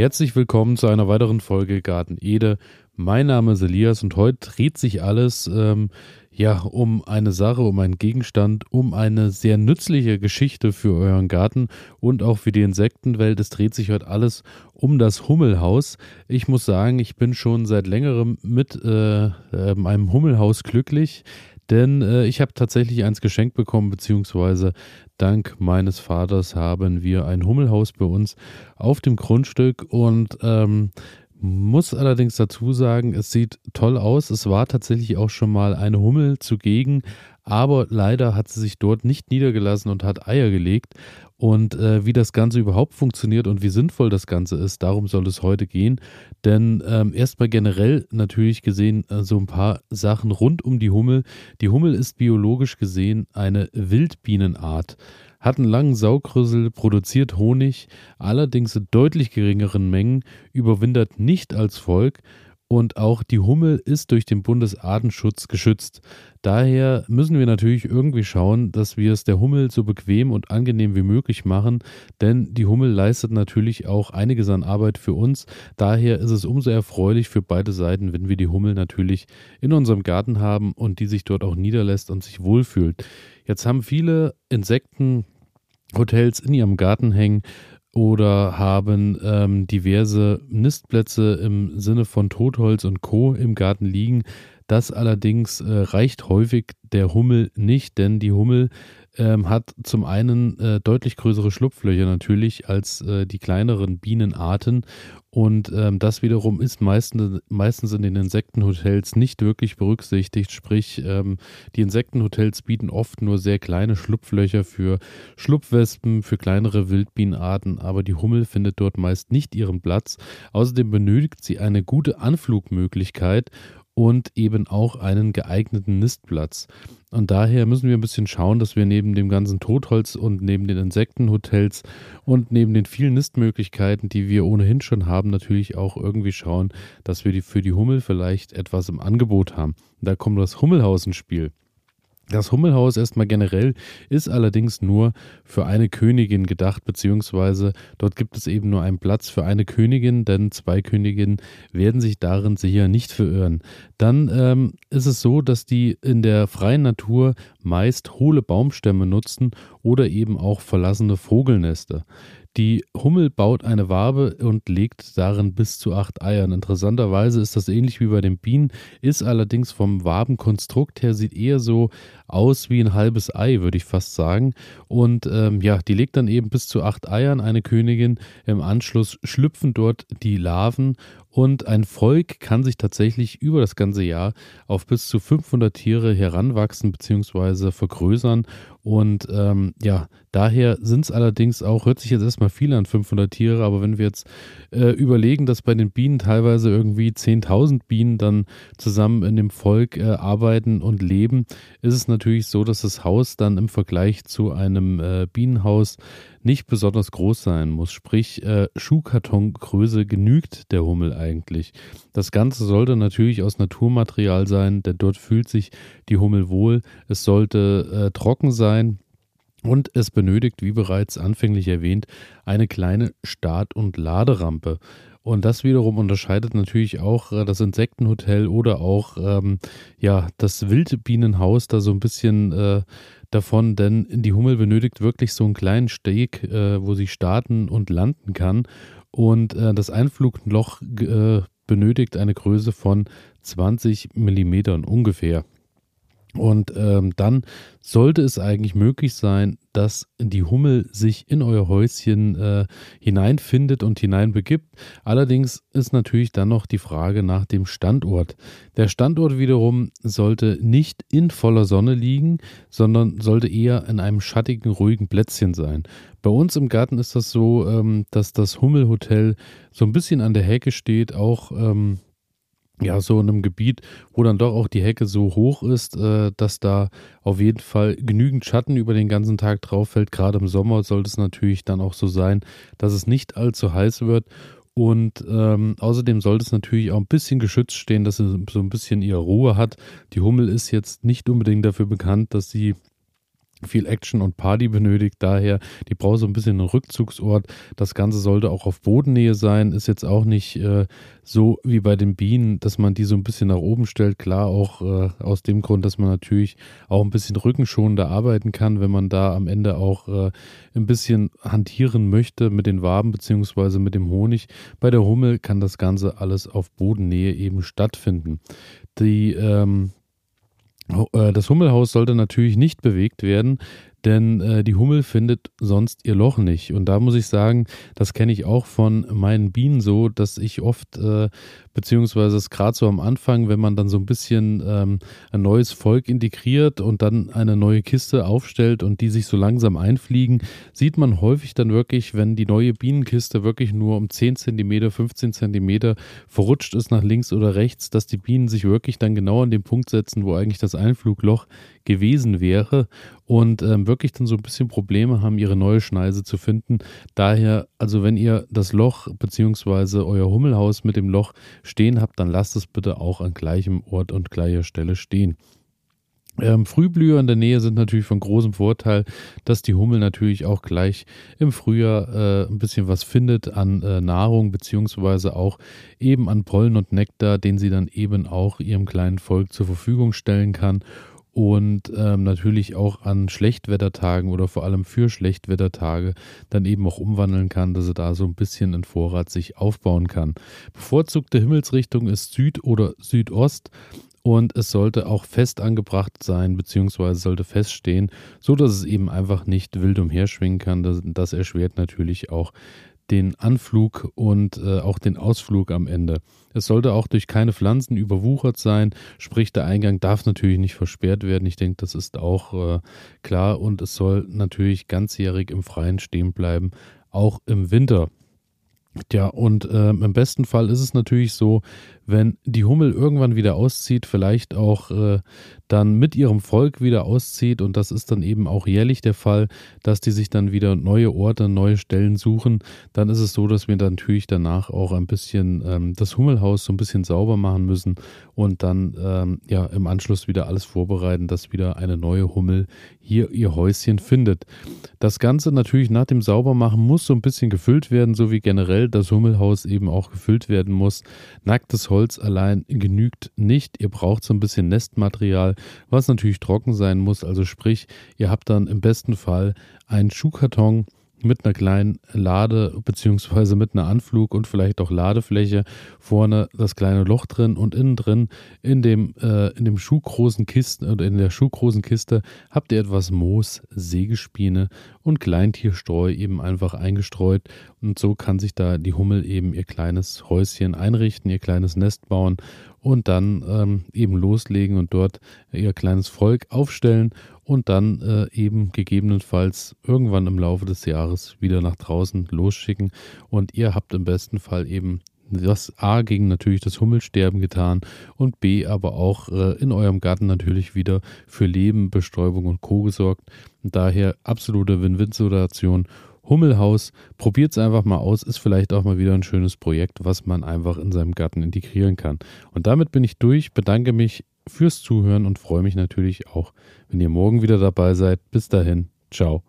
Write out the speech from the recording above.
Herzlich willkommen zu einer weiteren Folge Garten Ede. Mein Name ist Elias und heute dreht sich alles ähm, ja um eine Sache, um einen Gegenstand, um eine sehr nützliche Geschichte für euren Garten und auch für die Insektenwelt. Es dreht sich heute alles um das Hummelhaus. Ich muss sagen, ich bin schon seit längerem mit äh, äh, einem Hummelhaus glücklich. Denn äh, ich habe tatsächlich eins geschenkt bekommen, beziehungsweise dank meines Vaters haben wir ein Hummelhaus bei uns auf dem Grundstück und ähm, muss allerdings dazu sagen, es sieht toll aus. Es war tatsächlich auch schon mal eine Hummel zugegen, aber leider hat sie sich dort nicht niedergelassen und hat Eier gelegt. Und äh, wie das Ganze überhaupt funktioniert und wie sinnvoll das Ganze ist, darum soll es heute gehen. Denn ähm, erstmal generell natürlich gesehen äh, so ein paar Sachen rund um die Hummel. Die Hummel ist biologisch gesehen eine Wildbienenart hat einen langen Saugrüssel, produziert Honig, allerdings in deutlich geringeren Mengen, überwintert nicht als Volk und auch die Hummel ist durch den Bundesartenschutz geschützt. Daher müssen wir natürlich irgendwie schauen, dass wir es der Hummel so bequem und angenehm wie möglich machen, denn die Hummel leistet natürlich auch einiges an Arbeit für uns. Daher ist es umso erfreulich für beide Seiten, wenn wir die Hummel natürlich in unserem Garten haben und die sich dort auch niederlässt und sich wohlfühlt. Jetzt haben viele Insektenhotels in ihrem Garten hängen oder haben ähm, diverse Nistplätze im Sinne von Totholz und Co. im Garten liegen. Das allerdings äh, reicht häufig der Hummel nicht, denn die Hummel ähm, hat zum einen äh, deutlich größere Schlupflöcher natürlich als äh, die kleineren Bienenarten und ähm, das wiederum ist meistens, meistens in den Insektenhotels nicht wirklich berücksichtigt. Sprich, ähm, die Insektenhotels bieten oft nur sehr kleine Schlupflöcher für Schlupfwespen, für kleinere Wildbienenarten, aber die Hummel findet dort meist nicht ihren Platz. Außerdem benötigt sie eine gute Anflugmöglichkeit und eben auch einen geeigneten Nistplatz. Und daher müssen wir ein bisschen schauen, dass wir neben dem ganzen Totholz und neben den Insektenhotels und neben den vielen Nistmöglichkeiten, die wir ohnehin schon haben, natürlich auch irgendwie schauen, dass wir die für die Hummel vielleicht etwas im Angebot haben. Da kommt das Hummelhaus ins Spiel. Das Hummelhaus erstmal generell ist allerdings nur für eine Königin gedacht, beziehungsweise dort gibt es eben nur einen Platz für eine Königin, denn zwei Königinnen werden sich darin sicher nicht verirren. Dann ähm, ist es so, dass die in der freien Natur meist hohle Baumstämme nutzen oder eben auch verlassene Vogelnester. Die Hummel baut eine Wabe und legt darin bis zu acht Eiern. Interessanterweise ist das ähnlich wie bei den Bienen, ist allerdings vom Wabenkonstrukt her, sieht eher so aus wie ein halbes Ei, würde ich fast sagen. Und ähm, ja, die legt dann eben bis zu acht Eiern, eine Königin. Im Anschluss schlüpfen dort die Larven und ein Volk kann sich tatsächlich über das ganze Jahr auf bis zu 500 Tiere heranwachsen bzw. vergrößern. Und ähm, ja, daher sind es allerdings auch, hört sich jetzt erstmal viel an 500 Tiere, aber wenn wir jetzt äh, überlegen, dass bei den Bienen teilweise irgendwie 10.000 Bienen dann zusammen in dem Volk äh, arbeiten und leben, ist es natürlich so, dass das Haus dann im Vergleich zu einem äh, Bienenhaus nicht besonders groß sein muss. Sprich, äh, Schuhkartongröße genügt der Hummel eigentlich. Das Ganze sollte natürlich aus Naturmaterial sein, denn dort fühlt sich die Hummel wohl. Es sollte äh, trocken sein. Und es benötigt, wie bereits anfänglich erwähnt, eine kleine Start- und Laderampe. Und das wiederum unterscheidet natürlich auch äh, das Insektenhotel oder auch ähm, ja, das Wildbienenhaus da so ein bisschen äh, davon, denn die Hummel benötigt wirklich so einen kleinen Steg, äh, wo sie starten und landen kann. Und äh, das Einflugloch äh, benötigt eine Größe von 20 Millimetern ungefähr. Und ähm, dann sollte es eigentlich möglich sein, dass die Hummel sich in euer Häuschen äh, hineinfindet und hineinbegibt. Allerdings ist natürlich dann noch die Frage nach dem Standort. Der Standort wiederum sollte nicht in voller Sonne liegen, sondern sollte eher in einem schattigen, ruhigen Plätzchen sein. Bei uns im Garten ist das so, ähm, dass das Hummelhotel so ein bisschen an der Hecke steht, auch ähm, ja, so in einem Gebiet, wo dann doch auch die Hecke so hoch ist, äh, dass da auf jeden Fall genügend Schatten über den ganzen Tag drauf fällt. Gerade im Sommer sollte es natürlich dann auch so sein, dass es nicht allzu heiß wird. Und ähm, außerdem sollte es natürlich auch ein bisschen geschützt stehen, dass es so ein bisschen ihre Ruhe hat. Die Hummel ist jetzt nicht unbedingt dafür bekannt, dass sie viel Action und Party benötigt. Daher, die braucht so ein bisschen einen Rückzugsort. Das Ganze sollte auch auf Bodennähe sein. Ist jetzt auch nicht äh, so wie bei den Bienen, dass man die so ein bisschen nach oben stellt. Klar, auch äh, aus dem Grund, dass man natürlich auch ein bisschen rückenschonender arbeiten kann, wenn man da am Ende auch äh, ein bisschen hantieren möchte mit den Waben beziehungsweise mit dem Honig. Bei der Hummel kann das Ganze alles auf Bodennähe eben stattfinden. Die, ähm, äh, das Hummelhaus sollte natürlich nicht bewegt werden, denn äh, die Hummel findet sonst ihr Loch nicht. Und da muss ich sagen, das kenne ich auch von meinen Bienen so, dass ich oft, äh, beziehungsweise es gerade so am Anfang, wenn man dann so ein bisschen ähm, ein neues Volk integriert und dann eine neue Kiste aufstellt und die sich so langsam einfliegen, sieht man häufig dann wirklich, wenn die neue Bienenkiste wirklich nur um 10 cm, 15 cm verrutscht ist nach links oder rechts, dass die Bienen sich wirklich dann genau an den Punkt setzen, wo eigentlich das Einflugloch gewesen wäre und ähm, wirklich dann so ein bisschen Probleme haben, ihre neue Schneise zu finden. Daher, also wenn ihr das Loch beziehungsweise euer Hummelhaus mit dem Loch stehen habt, dann lasst es bitte auch an gleichem Ort und gleicher Stelle stehen. Ähm, Frühblüher in der Nähe sind natürlich von großem Vorteil, dass die Hummel natürlich auch gleich im Frühjahr äh, ein bisschen was findet an äh, Nahrung, beziehungsweise auch eben an Pollen und Nektar, den sie dann eben auch ihrem kleinen Volk zur Verfügung stellen kann und ähm, natürlich auch an Schlechtwettertagen oder vor allem für Schlechtwettertage dann eben auch umwandeln kann, dass er da so ein bisschen ein Vorrat sich aufbauen kann. Bevorzugte Himmelsrichtung ist Süd oder Südost und es sollte auch fest angebracht sein, beziehungsweise sollte feststehen, so dass es eben einfach nicht wild umherschwingen kann. Das, das erschwert natürlich auch den Anflug und äh, auch den Ausflug am Ende. Es sollte auch durch keine Pflanzen überwuchert sein, sprich der Eingang darf natürlich nicht versperrt werden. Ich denke, das ist auch äh, klar und es soll natürlich ganzjährig im Freien stehen bleiben, auch im Winter. Ja, und äh, im besten Fall ist es natürlich so, wenn die Hummel irgendwann wieder auszieht, vielleicht auch äh, dann mit ihrem Volk wieder auszieht und das ist dann eben auch jährlich der Fall, dass die sich dann wieder neue Orte, neue Stellen suchen, dann ist es so, dass wir dann natürlich danach auch ein bisschen ähm, das Hummelhaus so ein bisschen sauber machen müssen und dann ähm, ja im Anschluss wieder alles vorbereiten, dass wieder eine neue Hummel hier ihr Häuschen findet. Das Ganze natürlich nach dem Saubermachen muss so ein bisschen gefüllt werden, so wie generell das Hummelhaus eben auch gefüllt werden muss. Nacktes Holz allein genügt nicht. Ihr braucht so ein bisschen Nestmaterial was natürlich trocken sein muss. Also sprich, ihr habt dann im besten Fall einen Schuhkarton mit einer kleinen Lade beziehungsweise mit einer Anflug und vielleicht auch Ladefläche vorne das kleine Loch drin und innen drin in dem äh, in dem schuhgroßen Kisten oder in der schuhgroßen Kiste habt ihr etwas Moos, Sägespine und Kleintierstreu eben einfach eingestreut. Und so kann sich da die Hummel eben ihr kleines Häuschen einrichten, ihr kleines Nest bauen und dann ähm, eben loslegen und dort ihr kleines Volk aufstellen und dann äh, eben gegebenenfalls irgendwann im Laufe des Jahres wieder nach draußen losschicken. Und ihr habt im besten Fall eben das A gegen natürlich das Hummelsterben getan und B aber auch äh, in eurem Garten natürlich wieder für Leben, Bestäubung und Co. gesorgt. Und daher absolute Win-Win-Situation Hummelhaus. Probiert es einfach mal aus. Ist vielleicht auch mal wieder ein schönes Projekt, was man einfach in seinem Garten integrieren kann. Und damit bin ich durch. Bedanke mich fürs Zuhören und freue mich natürlich auch, wenn ihr morgen wieder dabei seid. Bis dahin. Ciao.